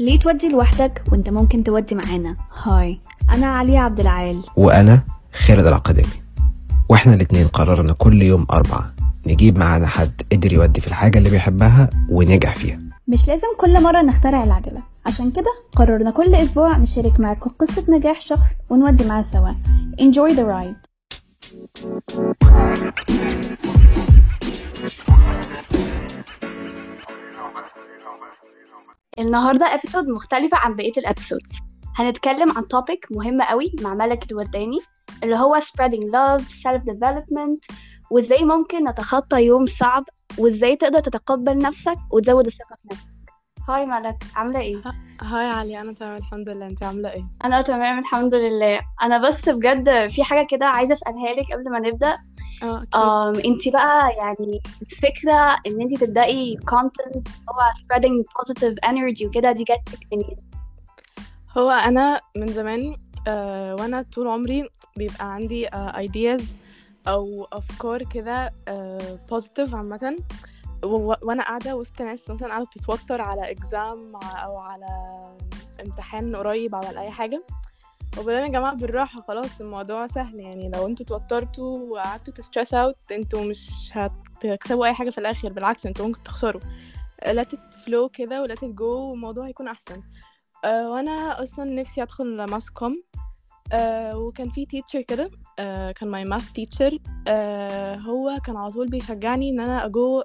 ليه تودي لوحدك وانت ممكن تودي معانا؟ هاي أنا علي عبد العال. وأنا خالد العقدمي. وإحنا الاتنين قررنا كل يوم أربعة نجيب معانا حد قدر يودي في الحاجة اللي بيحبها ونجح فيها. مش لازم كل مرة نخترع العجلة. عشان كده قررنا كل أسبوع نشارك معاكم قصة نجاح شخص ونودي معاه سوا. Enjoy the ride. النهاردة episode مختلفة عن بقية ال episodes هنتكلم عن topic مهم قوي مع ملك الورداني اللي هو spreading love, self development وإزاي ممكن نتخطى يوم صعب وإزاي تقدر تتقبل نفسك وتزود الثقة في نفسك. hi ملك عاملة إيه؟ hi علي أنا تمام الحمد لله. انت عامل إيه؟ أنا تمام الحمد لله. أنا بس بجد في حاجة كده عايزة أسألها لك قبل ما نبدأ. آه انت بقى يعني الفكرة إن انت تبدأي content هو spreading positive energy وكده دي لك منين؟ هو أنا من زمان آه وأنا طول عمري بيبقى عندي آه ideas أو أفكار كده آه positive عامة. وأنا قاعدة وسط ناس مثلا قاعدة بتتوتر على exam أو على امتحان قريب على أي حاجة. وبعدين يا جماعة بالراحة خلاص الموضوع سهل. يعني لو أنتوا توترتوا وقعدتوا ت stress out أنتوا مش هتكسبوا أي حاجة في الآخر. بالعكس أنتوا ممكن تخسروا. It flow كده و let it go والموضوع هيكون أحسن. أه وأنا أصلا نفسي أدخل mass comm أه وكان في teacher كده أه كان my math teacher هو كان على طول بيشجعني إن أنا اجو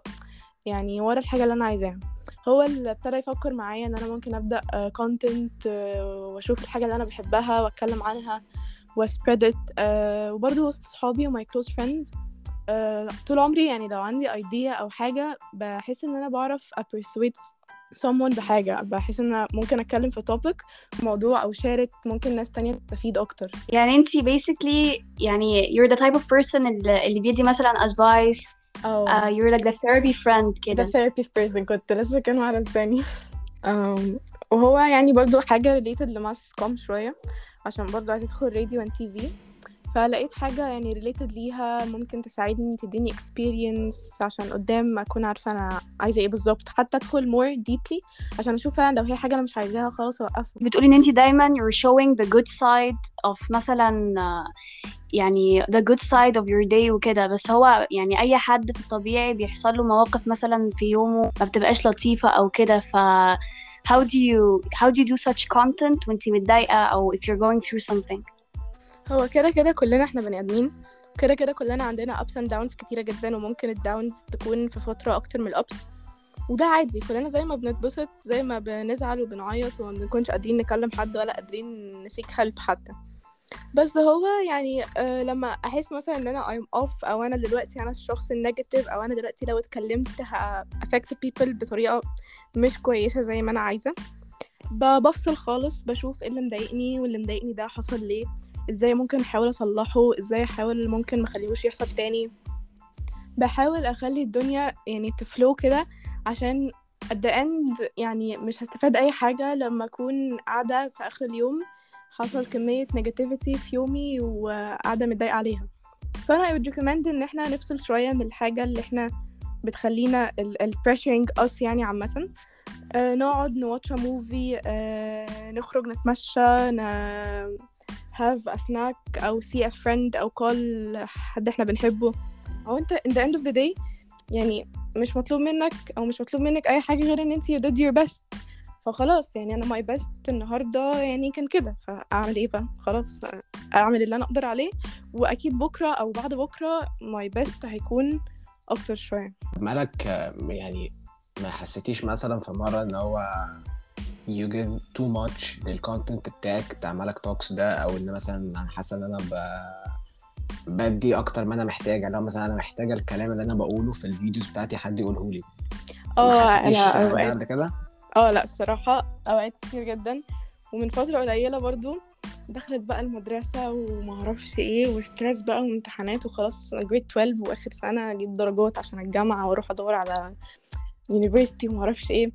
يعني ورا الحاجة اللي أنا عايزاها. هو اللي ابتدى يفكر معايا إن أنا ممكن أبدأ content وأشوف الحاجة اللي أنا بحبها وأتكلم عنها و spread it وبرضه وسط صحابي و my close friends طول عمري يعني لو عندي idea أو حاجة بحس إن أنا بعرف ا persuade someone بحاجة. بحس إن أنا ممكن أتكلم في topic موضوع أو share ممكن ناس تانية تستفيد أكتر. يعني انت basically يعني you're the type of person اللي بيدي مثلا advice أو uh, you're like the therapy friend ده كده therapy person كنت لسه كانوا على لساني um, وهو يعني برضو حاجة related ل mass comm شوية عشان برضو عايزة ادخل راديو and TV. فلقيت حاجة يعني related ليها ممكن تساعدني تديني experience عشان قدام أكون عارفة أنا عايزة إيه بالظبط. حتى أدخل more deeply عشان أشوف لو هي حاجة أنا مش عايزاها خلاص أوقفها. بتقولي إن انت دايما you're showing the good side of مثلا يعني the good side of your day وكده. بس هو يعني أي حد في الطبيعي بيحصل له مواقف مثلا في يومه ما بتبقاش لطيفة أو كده. ف how do you how do you do such content وانت متضايقة أو if you're going through something هو كده كده كلنا إحنا بني آدمين كده كده كلنا عندنا ups and downs كتيرة جدا وممكن ال downs تكون في فترة أكتر من ال ups وده عادي كلنا زي ما بنتبسط زي ما بنزعل وبنعيط وما بنكونش قادرين نكلم حد ولا قادرين ن seek help حتى. بس هو يعني آه لما أحس مثلا إن أنا I'm off أو أنا دلوقتي أنا الشخص ال negative أو أنا دلوقتي لو اتكلمت ه affect people بطريقة مش كويسة زي ما أنا عايزة. ب- بفصل خالص بشوف إيه اللي مضايقني واللي مضايقني ده حصل ليه. إزاي ممكن احاول اصلحه إزاي احاول ممكن مخليهوش يحصل تاني. بحاول اخلي الدنيا يعني تفلو كده عشان at the end يعني مش هستفاد اي حاجة لما اكون قاعدة في اخر اليوم حصل كمية negativity في يومي وقاعدة متضايقة عليها. فانا I would recommend إن إحنا نفصل شوية من الحاجة اللي إحنا بتخلينا ال ال pressuring us يعني عامة. آه نقعد نواتش موفي آه نخرج نتمشى ن have a snack أو see a friend أو call حد إحنا بنحبه. أو أنت in the end of the day يعني مش مطلوب منك أو مش مطلوب منك أي حاجة غير إن أنت you did your best. فخلاص يعني أنا my best النهاردة يعني كان كده. فأعمل إيه بقى؟ خلاص أعمل اللي أنا أقدر عليه. وأكيد بكرة أو بعد بكرة my best هيكون أكتر شوية. ملك يعني ما حسيتيش مثلا في مرة إن هو you give too much لل content بتاعك بتاع Malak Talks ده أو إن مثلا أنا حاسة إن أنا ب... بدي أكتر ما أنا محتاجة لو مثلا أنا محتاجة الكلام اللي أنا بقوله في الفيديوز بتاعتي حد يقوله لي. آه أوقات. قبل كده؟ آه لأ الصراحة أوقات كتير جدا. ومن فترة قليلة برضو دخلت بقى المدرسة ومعرفش إيه و stress بقى وامتحانات وخلاص grade 12 وآخر سنة أجيب درجات عشان الجامعة وأروح أدور على university ومعرفش إيه.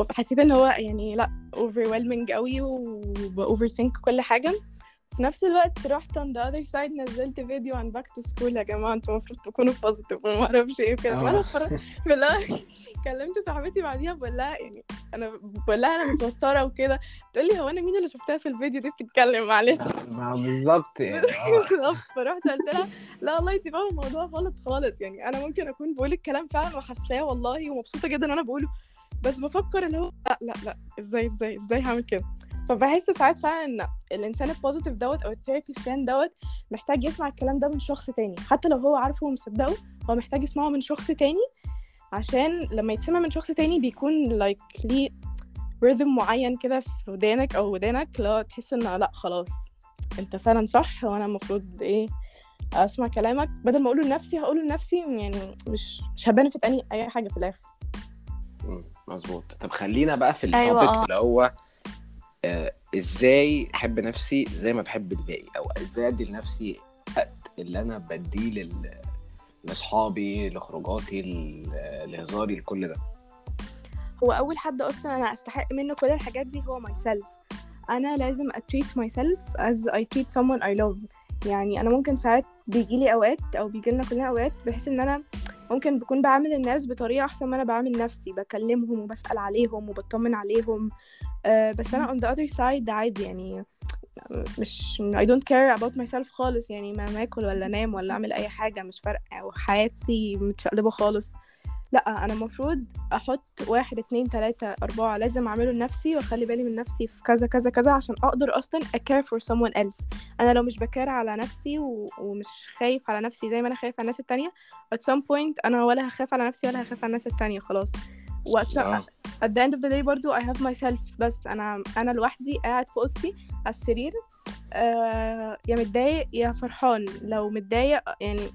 وحسيت إن هو يعني لأ overwhelming قوي وب overthink كل حاجة. في نفس الوقت رحت on the other side نزلت فيديو عن back to school يا جماعة أنتوا المفروض تكونوا positive وما أعرفش إيه وكده. آه. وأنا بالله كلمت صاحبتي بعديها بقول لها يعني أنا بقول لها أنا متوترة وكده. بتقول لي هو أنا مين اللي شفتها في الفيديو دي بتتكلم؟ معلش. بالظبط يعني. آه. بالظبط. فرحت قلت لها لا والله انت فاهمة الموضوع غلط خالص. يعني أنا ممكن أكون بقول الكلام فعلا وحاساه والله ومبسوطة جدا وأنا بقوله. بس بفكر اللي هو لا لا لا إزاي إزاي إزاي هعمل كده؟ فبحس ساعات فعلا إن الإنسان ال positive دوت أو ال therapist دوت محتاج يسمع الكلام ده من شخص تاني. حتى لو هو عارفه ومصدقه هو محتاج يسمعه من شخص تاني عشان لما يتسمع من شخص تاني بيكون like like ليه rhythm معين كده في ودانك أو ودانك لو تحس ان لا خلاص أنت فعلا صح وأنا المفروض إيه أسمع كلامك. بدل ما أقوله لنفسي هقوله لنفسي يعني مش مش ه benefit أي حاجة في الآخر. مظبوط. طب خلينا بقى في أيوة، ال topic آه. اللي هو آه إزاي أحب نفسي زي ما بحب الباقي أو إزاي ادي لنفسي وقت اللي أنا بديه لل لأصحابي لخروجاتي لهزاري لكل ده. هو أول حد أصلا أنا أستحق منه كل الحاجات دي هو myself أنا لازم ا treat myself as I treat someone I love. يعني أنا ممكن ساعات بيجيلي أوقات أو بيجيلنا كلنا أوقات بحس إن أنا ممكن بكون بعامل الناس بطريقة أحسن ما أنا بعامل نفسي بكلمهم وبسأل عليهم وبطمن عليهم. أه بس أنا on the other side عادي يعني مش I don't care about myself خالص يعني ما ما آكل ولا أنام ولا أعمل أي حاجة مش فارقة وحياتي متشقلبة خالص. لا أنا المفروض أحط واحد اتنين تلاتة أربعة لازم أعمله لنفسي وأخلي بالي من نفسي في كذا كذا كذا عشان أقدر أصلا اكير فور someone else. أنا لو مش بكار على نفسي و... ومش خايف على نفسي زي ما أنا خايف على الناس التانية at some point أنا ولا هخاف على نفسي ولا هخاف على الناس التانية خلاص. وقت آه. at the end of the day برضو I have myself بس أنا أنا لوحدي قاعد في أوضتي على السرير آه يا متضايق يا فرحان. لو متضايق يعني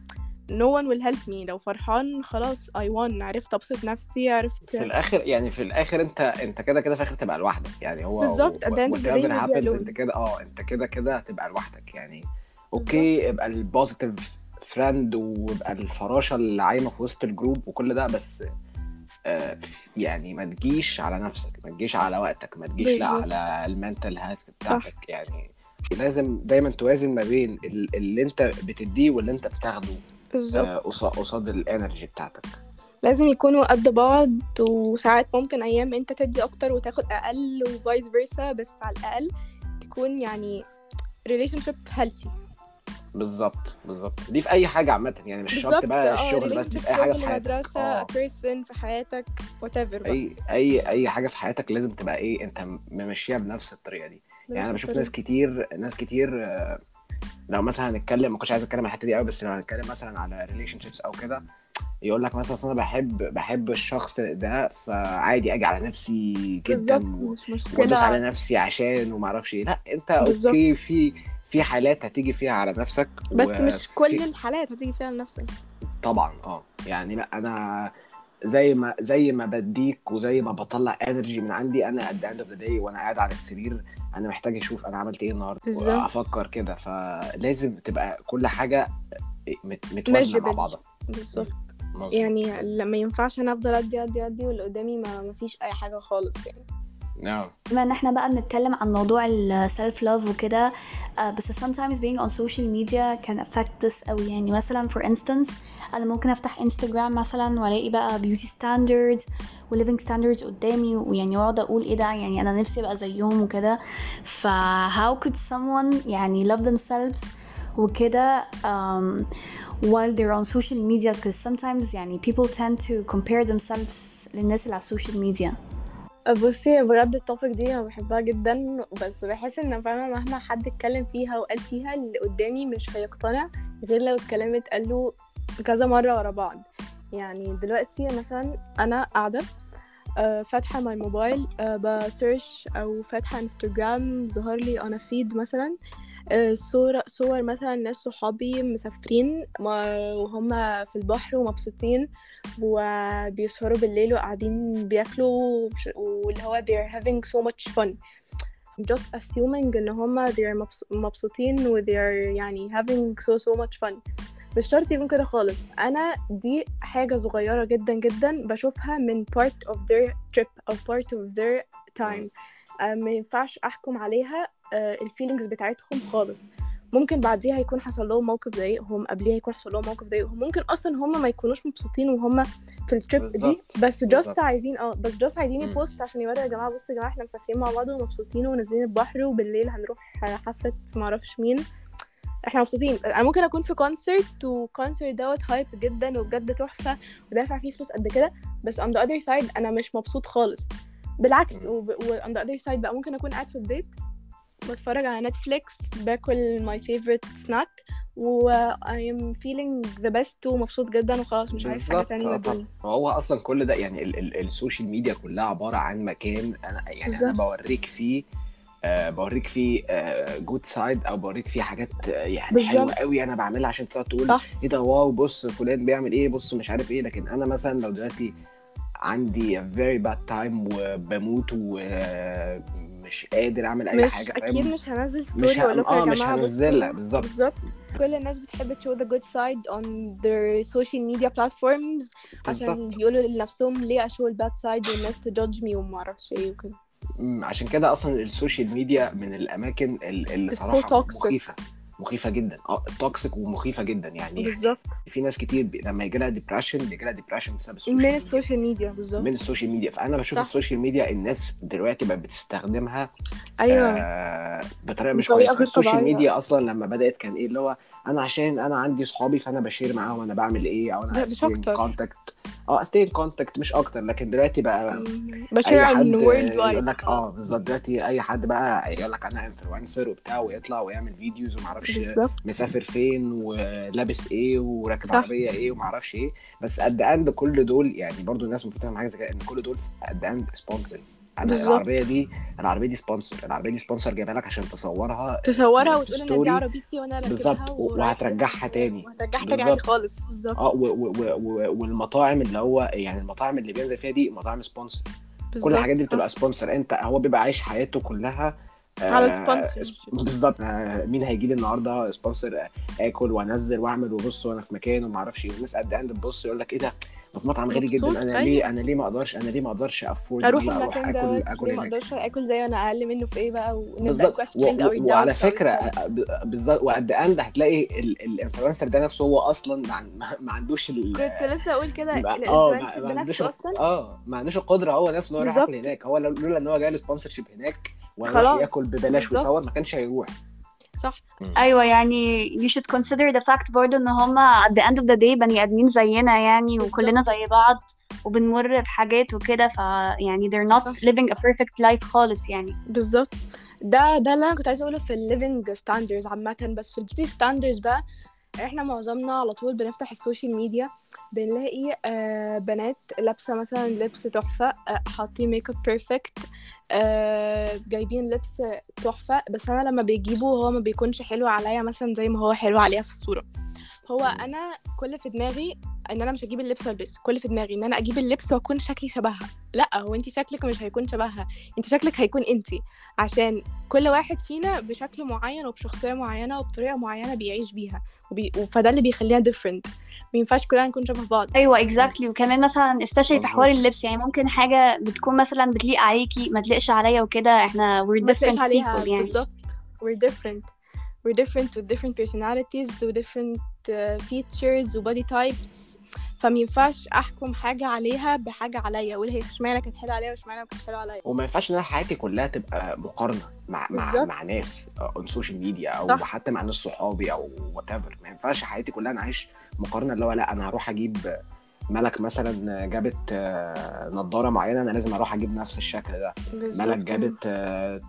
no one will help me. لو فرحان خلاص I won. عرفت أبسط نفسي عرفت في الآخر يعني في الآخر أنت أنت كده كده في الآخر تبقى لوحدك. يعني هو بالظبط،. أنت كده آه أنت كده كده هتبقى لوحدك. يعني أوكي ابقى ال positive friend ويبقى الفراشة اللي عايمة في وسط ال group وكل ده بس آه، يعني ما تجيش على نفسك ما تجيش على وقتك ما تجيش لا. على ال mental health بتاعتك. يعني لازم دايما توازن ما بين ال- اللي أنت بتديه واللي أنت بتاخده. بالظبط. آه، قصاد ال energy بتاعتك. لازم يكونوا قد بعض وساعات ممكن أيام أنت تدي أكتر وتاخد أقل و vice versa بس على الأقل تكون يعني relationship healthy. بالظبط بالظبط. دي في أي حاجة عامة يعني مش شرط بقى آه، الشغل بس دي في أي حاجة في حياتك. مدرسة آه. person في حياتك بقى. أي أي أي حاجة في حياتك لازم تبقى إيه أنت ممشيها بنفس الطريقة دي. يعني أنا بشوف ناس كتير ناس كتير آه، لو مثلا هنتكلم ما كنتش عايز أتكلم على الحتة دي قوي بس لو هنتكلم مثلا على relationships أو كده يقول لك مثلا أنا بحب بحب الشخص ده فعادي أجي على نفسي جدا مش وأدوس على نفسي عشان وما أعرفش إيه. لا أنت بالظبط. أوكي في في حالات هتيجي فيها على نفسك بس مش وفي- كل الحالات هتيجي فيها لنفسك طبعا آه. يعني لا أنا زي ما زي ما بديك وزي ما بطلع energy من عندي أنا at the end of the day وأنا قاعد على السرير أنا محتاج أشوف أنا عملت إيه النهارده. وأفكر كده فلازم تبقى كل حاجة مت- متوازنة مع. بعضها بالظبط. يعني لما ينفعش أنا أفضل أدي أدي أدي واللي قدامي ما فيش أي حاجة خالص يعني نعم بما ان إحنا بقى بنتكلم عن موضوع السيلف لاف وكده آه، بس sometimes being on social media can affect this قوي يعني مثلا for instance أنا ممكن افتح انستجرام مثلا والاقي بقى beauty standards و living standards قدامي ويعني واقعد أقول إيه ده يعني أنا نفسي ابقى زيهم وكده ف how could someone يعني love themselves وكده um, while they're on social media because sometimes يعني people tend to compare themselves للناس اللي على السوشيال ميديا بصي بجد ال topic دي أنا بحبها جدا بس بحس إن فاهمة مهما حد اتكلم فيها وقال فيها اللي قدامي مش هيقتنع غير لو اتكلمت قال له كذا مرة ورا بعض. يعني دلوقتي مثلا أنا قاعدة آه، فاتحة my mobile آه، ب search أو فاتحة انستجرام ظهر لي أنا feed مثلا صور صور مثلا ناس صحابي مسافرين وهم في البحر ومبسوطين وبيسهروا بالليل وقاعدين بياكلوا واللي هو they're having so much fun. I'm just assuming إن هما they're مبس- مبسوطين و they're يعني having so so much fun. مش شرط يكون كده خالص. أنا دي حاجة صغيرة جدا جدا بشوفها من part of their trip أو part of their time. آه، ما ينفعش أحكم عليها ال feelings بتاعتهم خالص ممكن بعديها يكون حصل لهم موقف ضايقهم قبليها يكون حصل لهم موقف ضايقهم ممكن أصلا هم ما يكونوش مبسوطين وهم في ال trip دي. بس just. عايزين آه بس just عايزين. ي post عشان يوروا يا جماعة بصوا يا جماعة إحنا مسافرين مع بعض ومبسوطين ونازلين البحر وبالليل هنروح حفلة معرفش مين إحنا مبسوطين أنا ممكن أكون في concert و concert دوت hype جدا وبجد تحفة ودافع فيه فلوس قد كده بس on the other side أنا مش مبسوط خالص بالعكس. و on the other side بقى ممكن أكون قاعد في البيت بتفرج على نتفليكس باكل my favorite snack و I am feeling the best ومبسوط جدا وخلاص مش عايز آه الدنيا طبعا هو أصلا كل ده يعني ال ال السوشيال ميديا كلها عبارة عن مكان أنا يعني أنا بالظبط. بوريك فيه آه بوريك فيه good side أو بوريك فيه حاجات آه، يعني. حلوة قوي أنا بعملها عشان تقعد تقول صح. إيه ده wow بص فلان بيعمل إيه بص مش عارف إيه لكن أنا مثلا لو دلوقتي عندي a very bad time وبموت ومش قادر أعمل أي مش حاجة أكيد فاهم؟ مش هنزل مش ستوري ه- وأقول لكم آه يا مش جماعة هنزلها بالظبط بالظبط. كل الناس بتحب ت show the good side on their social media platforms عشان بيقولوا لنفسهم ليه ا show ال bad side والناس ت judge me وما أعرفش إيه وكده. عشان كده أصلا السوشيال ميديا من الأماكن ال- اللي صراحة. مخيفة. مخيفة جدا. آه toxic ومخيفة جدا يعني. بالظبط. في ناس كتير بي... لما يجي لها depression بيجي لها depression بسبب السوشيال من السوشيال ميديا بالظبط. من السوشيال ميديا. فأنا بشوف صح. السوشيال ميديا الناس دلوقتي بقت بتستخدمها أيوه. آه بطريقة مش كويسة. السوشيال. ميديا أصلا لما بدأت كان إيه اللي هو أنا عشان أنا عندي صحابي فانا ب share معاهم أنا بعمل إيه أو أنا stay أكتر. contact آه stay contact مش أكتر لكن دلوقتي بقى ب share عن world يقول wide لك آه بالظبط. دلوقتي أي حد بقى يقول لك أنا influencer وبتاع ويطلع ويعمل videos بالظبط. مسافر فين ولابس إيه وراكب. عربية إيه وما أعرفش إيه. بس at the end كل دول يعني برضو الناس المفروض تعمل حاجة زي كده إن كل دول at the end sponsors بالظبط. العربية دي العربية دي sponsor العربية دي sponsor جايبها لك عشان تصورها تصورها وتقول إن دي. عربيتي وأنا راكبها بالظبط، وهترجعها. تاني. وهترجعها تاني عادي. خالص بالظبط آه و- و- و- و- والمطاعم اللي هو يعني المطاعم اللي بينزل فيها دي مطاعم sponsor كل. الحاجات دي. بتبقى sponsor أنت هو بيبقى عايش حياته كلها آه، على sponsorship. بالظبط آه، مين هيجي لي النهارده sponsor آه، آكل وأنزل وأعمل وبص وأنا في مكان وما أعرفش إيه والناس at the end تبص يقول لك إيه ده في مطعم غالي مبسوط، جدا أنا أيوة. ليه أنا ليه ما أقدرش أنا ليه ما أقدرش afford أروح المكان اكل ده اكل ليه ما أقدرش آكل زي أنا أقل منه في إيه بقى ونبدأ و- و- وعلى فكرة. آه، بالظبط و at the end هتلاقي ال- ال influencer ده نفسه هو أصلا ما عن- ما عندوش ال كنت لسه أقول كده ال influencer ما ده نفسه أصلا آه ما عندوش القدرة هو نفسه انه يروح بالظبط. ياكل هناك هو لو- لولا إن هو جاي له sponsorship هناك خلاص. ياكل ببلاش. ويصور ما كانش هيروح صح؟ أيوه يعني you should consider the fact برضه إن هما at the end of the day بني آدمين زينا يعني وكلنا زي بعض وبنمر بحاجات وكده فيعني they're not صح. living a perfect life خالص يعني. بالظبط. ده ده اللي أنا كنت عايزة أقوله في ال living standards عامه. بس في ال beauty standards بقى إحنا معظمنا على طول بنفتح السوشيال ميديا بنلاقي آه بنات لابسة مثلا لبس تحفة آه حاطين makeup perfect جايبين لبس تحفة بس أنا لما بيجيبوا هو ما بيكونش حلو عليا مثلا زي ما هو حلو عليها في الصورة. هو أنا كل في دماغي إن أنا مش هجيب اللبس والبسه كل في دماغي إن أنا أجيب اللبس وأكون شكلي شبهها. لأ هو انت شكلك مش هيكون شبهها انت شكلك هيكون انت عشان كل واحد فينا بشكل معين وبشخصية معينة وبطريقة معينة بيعيش بيها وبي... فده اللي بيخلينا different. ما ينفعش كلنا نكون شبه بعض. أيوه exactly. وكمان مثلا especially في. حوار اللبس يعني ممكن حاجة بتكون مثلا بتليق عليكي ما تليقش عليا وكده إحنا we're different عليها people يعني. بالظبط. we're different. we're different with different personalities و different uh, features و body types فما ينفعش أحكم حاجة عليها بحاجة عليا أقول هي اشمعنى كانت حلوة عليا واشمعنى ما كانتش حلوة عليا. وما ينفعش ان أنا حياتي كلها تبقى مقارنة مع مع. مع ناس on social media أو صح. حتى مع ناس صحابي أو whatever ما ينفعش حياتي كلها أنا عايش مقارنة اللي هو لأ أنا هروح أجيب ملك مثلا جابت نضاره معينة أنا لازم أروح أجيب نفس الشكل ده. بالظبط. ملك جابت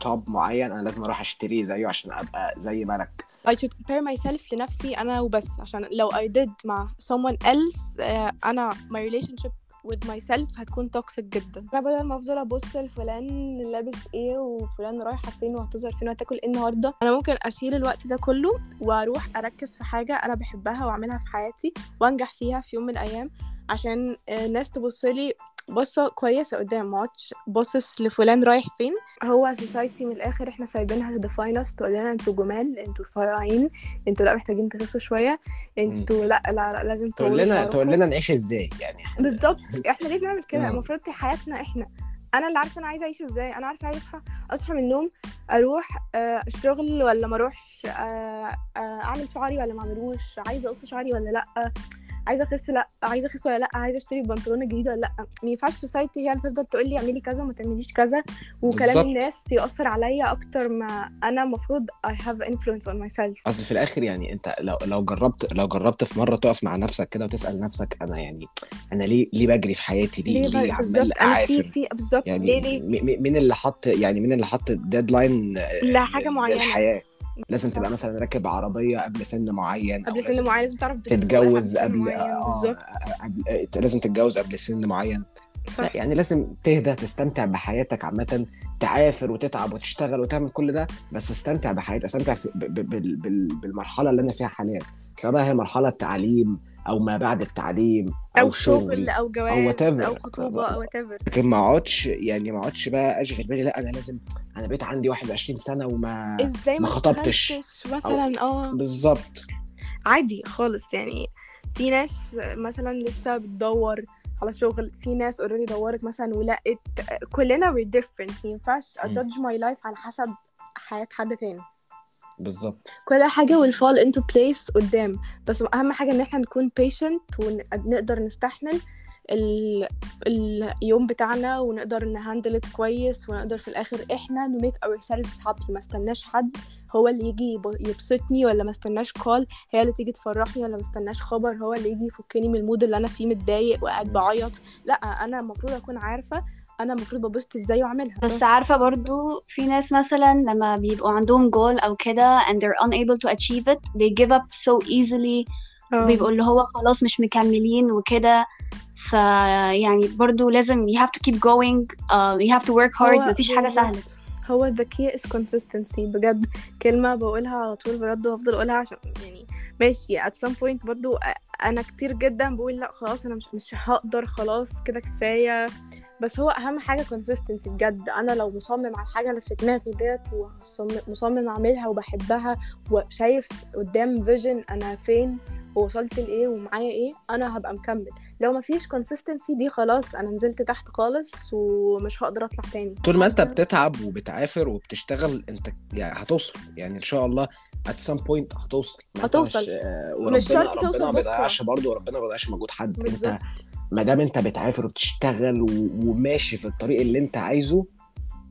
top معين أنا لازم أروح أشتريه زيه عشان أبقى زي ملك. I should compare myself لنفسي أنا وبس. عشان لو I did مع someone else uh, أنا my relationship with myself هتكون toxic جدا. أنا بدل ما أفضل أبص لفلان لابس إيه وفلان رايحة فين وهتظهر فين وهتاكل إيه النهاردة أنا ممكن أشيل الوقت ده كله وأروح أركز في حاجة أنا بحبها وأعملها في حياتي وأنجح فيها في يوم من الأيام عشان آه، الناس تبص لي بصة كويسة قدام ما اقعدش باصص لفلان رايح فين. هو society من الآخر إحنا سايبينها ت define us تقول لنا أنتوا جمال أنتوا رفيعين أنتوا لأ محتاجين تخسوا شوية. أنتوا لأ لأ, لأ لازم تقول لنا. تقول لنا نعيش إزاي يعني. بالظبط إحنا ليه بنعمل كده؟ مم. المفروض دي حياتنا إحنا. أنا اللي عارفة أنا عايزة أعيش إزاي. أنا عارفة عايزة اصحى أصحى من النوم أروح آه، الشغل ولا ما أروحش آه، آه، أعمل شعري ولا ما أعملوش؟ عايزة أقص شعري ولا لأ؟ عايزة أخس لأ عايزة أخس ولا لأ عايزة أشتري بنطلون جديد ولا لأ. ما ينفعش سوسايتي هي اللي تفضل تقول لي اعملي كذا وما تعمليش كذا. وكلام بالظبط. الناس يأثر عليا أكتر ما أنا المفروض I have influence on myself. أصل في الآخر يعني أنت لو لو جربت لو جربت في مرة تقف مع نفسك كده وتسأل نفسك أنا يعني أنا ليه ليه بجري في حياتي؟ ليه ليه ليه عمال أنا في أعافر؟ في بالظبط. يعني ليه ليه؟ مين اللي حط يعني مين اللي حط ديدلاين لحاجة معينة. للحياة؟ لازم تبقى. مثلا راكب عربية قبل سن معين قبل سن معين لازم تعرف تتجوز قبل آه بالظبط. قبل آه، لازم تتجوز قبل سن معين. صح. يعني لازم تهدى تستمتع بحياتك عامة تعافر وتتعب وتشتغل وتعمل كل ده بس استمتع بحياتك استمتع في ب- ب- بال- بال- بالمرحلة اللي أنا فيها حاليا سواء هي مرحلة تعليم أو ما بعد التعليم أو, أو شغل شغل أو جواز whatever. أو خطوبة أو whatever لكن ما أقعدش يعني ما أقعدش بقى أشغل بالي لا أنا لازم أنا بقيت عندي 21 سنة وما إزاي ما خطبتش. مثلا آه بالظبط عادي خالص يعني في ناس مثلا لسه بتدور على شغل في ناس اوريدي دورت مثلا ولقت كلنا we're different ما ينفعش مم. أ judge my life على حسب حياة حد تاني بالظبط. كل حاجة will fall into place قدام. بس أهم حاجة إن إحنا نكون patient ونقدر نستحمل ال... اليوم بتاعنا ونقدر ن handle كويس ونقدر في الآخر إحنا to make ourselves happy. ما استناش حد هو اللي يجي يب- يبسطني ولا ما استناش call هي اللي تيجي تفرحني ولا ما استناش خبر هو اللي يجي يفكني من ال mood اللي أنا فيه متضايق وقاعد بعيط. لأ أنا المفروض أكون عارفة أنا المفروض ببسط إزاي وأعملها. بس عارفة برضو في ناس مثلا لما بيبقوا عندهم goal أو كده and they're unable to achieve it they give up so easily. آه. بيبقوا اللي هو خلاص مش مكملين وكده. فيعني برضو لازم you have to keep going. uh, you have to work hard. مفيش حاجة بالظبط. سهلة هو the key is consistency. بجد كلمة بقولها على طول بجد وهفضل أقولها عشان يعني ماشي. at some point برضو أنا كتير جدا بقول لأ خلاص أنا مش مش هقدر خلاص كده كفاية. بس هو أهم حاجة consistency بجد أنا لو مصمم على الحاجة اللي في دماغي ديت ومصمم أعملها وبحبها وشايف قدام فيجن أنا فين ووصلت لإيه ومعايا إيه أنا هبقى مكمل لو مفيش consistency دي خلاص أنا نزلت تحت خالص ومش هقدر أطلع تاني طول ما أنت بتتعب وبتعافر وبتشتغل أنت يعني هتوصل يعني إن شاء الله at some point هتوصل هتوصل. مش آه، مش شرط توصل ربنا ما. بيضيعش برضه وربنا ما بيضيعش مجهود حد بالظبط. انت ما دام انت بتعافر وبتشتغل وماشي في الطريق اللي انت عايزه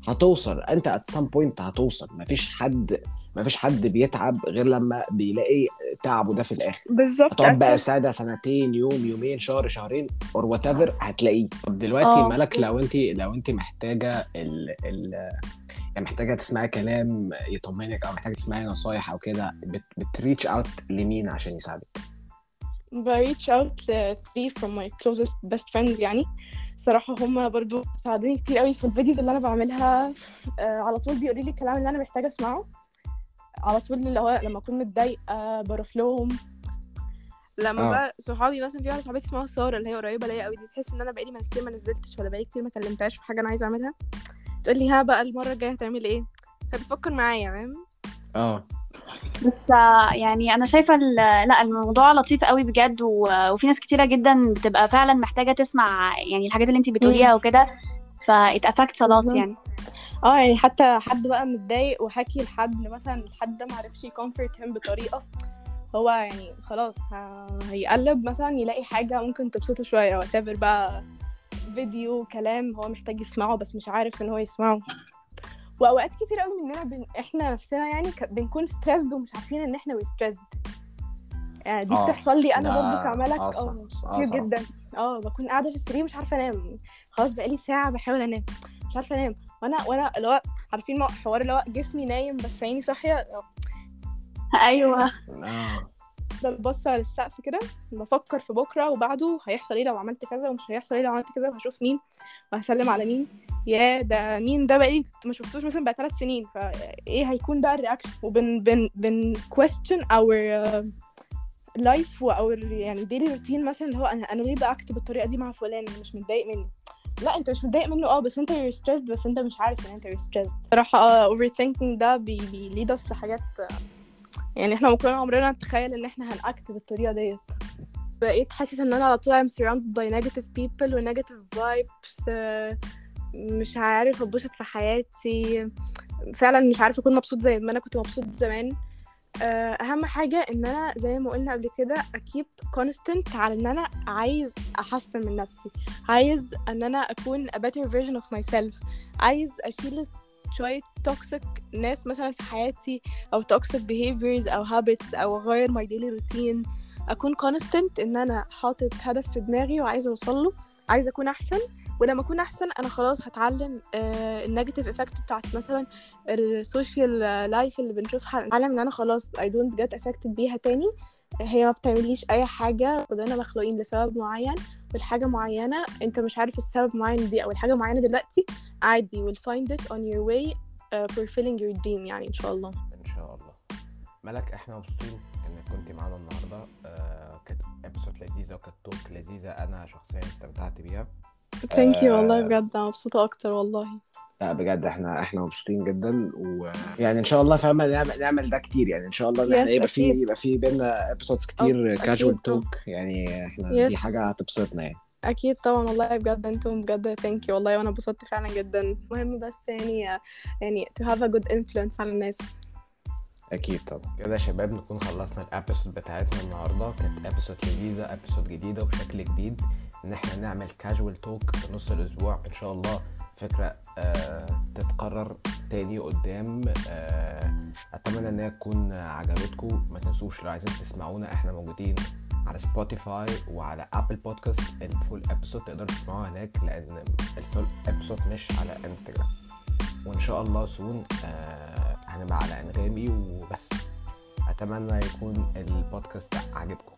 هتوصل. انت at some point هتوصل. مفيش حد مفيش حد بيتعب غير لما بيلاقي تعبه ده في الآخر. بالظبط هتقعد بقى. سنة سنتين يوم يومين شهر شهرين or whatever هتلاقيه. طب دلوقتي آه. مالك لو انت لو انت محتاجة ال ال يعني محتاجة تسمعي كلام يطمنك أو محتاجة تسمعي نصايح أو كده بت بت reach out لمين عشان يساعدك؟ ب reach out three from my closest best friends يعني. صراحة هما برضو ساعدوني كتير قوي في ال videos اللي أنا بعملها. آه على طول بيقولوا لي الكلام اللي أنا محتاجة أسمعه. على طول اللي هو لما أكون متضايقة بروح لهم. لما آه. بقى صحابي مثلا في واحدة صاحبتي اسمها سارة اللي هي قريبة ليا قوي دي تحس إن أنا بقالي ما كتير ما نزلتش ولا بقالي كتير ما كلمتهاش في حاجة أنا عايزة أعملها. تقول لي ها بقى المرة الجاية هتعملي إيه؟ فبتفكر معايا فاهم؟ آه. بس آه، يعني أنا شايفة ال- لا الموضوع لطيف قوي بجد وفي ناس كتيرة جدا بتبقى فعلا محتاجة تسمع يعني الحاجات اللي انت بتقوليها وكده ف it affects a lot بالظبط. يعني. آه يعني حتى حد بقى متضايق وحكي لحد مثلا الحد ده معرفش يكونفرت هيم بطريقة هو يعني خلاص هيقلب مثلا يلاقي حاجة ممكن تبسطه شوية whatever بقى فيديو كلام هو محتاج يسمعه بس مش عارف إن هو يسمعه. وأوقات كتير قوي مننا بن... إحنا نفسنا يعني ك... بنكون stressed ومش عارفين إن إحنا stressed يعني دي آه، بتحصل لي أنا برضو كملك آه، آه آه، كتير. جدا. آه بكون قاعدة في السرير مش عارفة أنام. خلاص بقالي ساعة بحاول أنام. مش عارفة أنام. وأنا وأنا اللي هو عارفين حوار اللي هو جسمي نايم بس عيني صاحية. أيوه. آه. بفضل بص على السقف كده. بفكر في بكرة وبعده هيحصل إيه لو عملت كذا ومش هيحصل إيه لو عملت كذا وهشوف مين وهسلم على مين. يا ده مين ده بقالي ما شفتوش مثلا بقى ثلاث سنين فايه هيكون بقى ال reaction وبن بن بن question our uh, life و our يعني daily routine مثلا اللي هو أنا أنا ليه ب act بالطريقة دي مع فلان؟ مش متضايق منه. لا أنت مش متضايق منه آه بس أنت you're stressed بس أنت مش عارف إن أنت you're stressed. صراحة آه overthinking ده بي بي lead us لحاجات آه، يعني إحنا ممكن عمرنا نتخيل إن إحنا هنأكت بالطريقة ديت. بقيت حاسس إن أنا على طول I'm surrounded by negative people و negative vibes آه، مش عارف اتبسط في حياتي. فعلا مش عارفه أكون مبسوط زي ما أنا كنت مبسوط زمان. آه، أهم حاجة إن أنا زي ما قلنا قبل كده أكيب كونستنت على إن أنا عايز أحسن من نفسي. عايز إن أنا أكون a better version of myself. عايز أشيل شوية toxic ناس مثلا في حياتي أو toxic behaviors أو habits أو أغير my daily routine. أكون constant إن أنا حاطط هدف في دماغي وعايزة اوصل له عايزة أكون أحسن. ولما أكون أحسن أنا خلاص هتعلم ال negative effect بتاعت مثلا ال social life اللي بنشوفها اتعلم إن أنا خلاص I don't get affected بيها تاني. هي ما بتعمليش أي حاجة كلنا مخلوقين لسبب معين والحاجة معينة أنت مش عارف السبب معين دي أو الحاجة معينة دلوقتي عادي we'll find it on your way uh, fulfilling your dream يعني إن شاء الله. إن شاء الله. ملك إحنا مبسوطين إنك كنت معانا النهارده. آه كانت episode لذيذة وكانت talk لذيذة أنا شخصيا استمتعت بيها. thank you والله آه، بجد أنا مبسوطة أكتر والله. لا بجد إحنا إحنا مبسوطين جدا ويعني إن شاء الله فاهمه نعمل, نعمل ده كتير. يعني إن شاء الله إن إحنا Yes, يبقى في. يبقى في بينا episodes كتير casual. talk يعني إحنا دي Yes. حاجة هتبسطنا يعني. أكيد طبعا والله بجد أنتم بجد thank you والله وأنا انبسطت فعلا جدا. المهم بس يعني يعني to have a good influence على الناس. أكيد طبعا. كده يا شباب نكون خلصنا ال episode بتاعتنا النهارده. كانت episode لذيذة episode جديدة وشكل جديد. إن إحنا نعمل casual talk في نص الأسبوع. إن شاء الله فكرة آه تتقرر تاني قدام. آه أتمنى إن هي تكون عجبتكم. ما تنسوش لو عايزين تسمعونا إحنا موجودين على Spotify وعلى Apple Podcast ال full episode تقدروا تسمعوها هناك لأن ال full episode مش على انستجرام وإن شاء الله soon آه هنبقى على أنغامي وبس. أتمنى يكون البودكاست ده عجبكم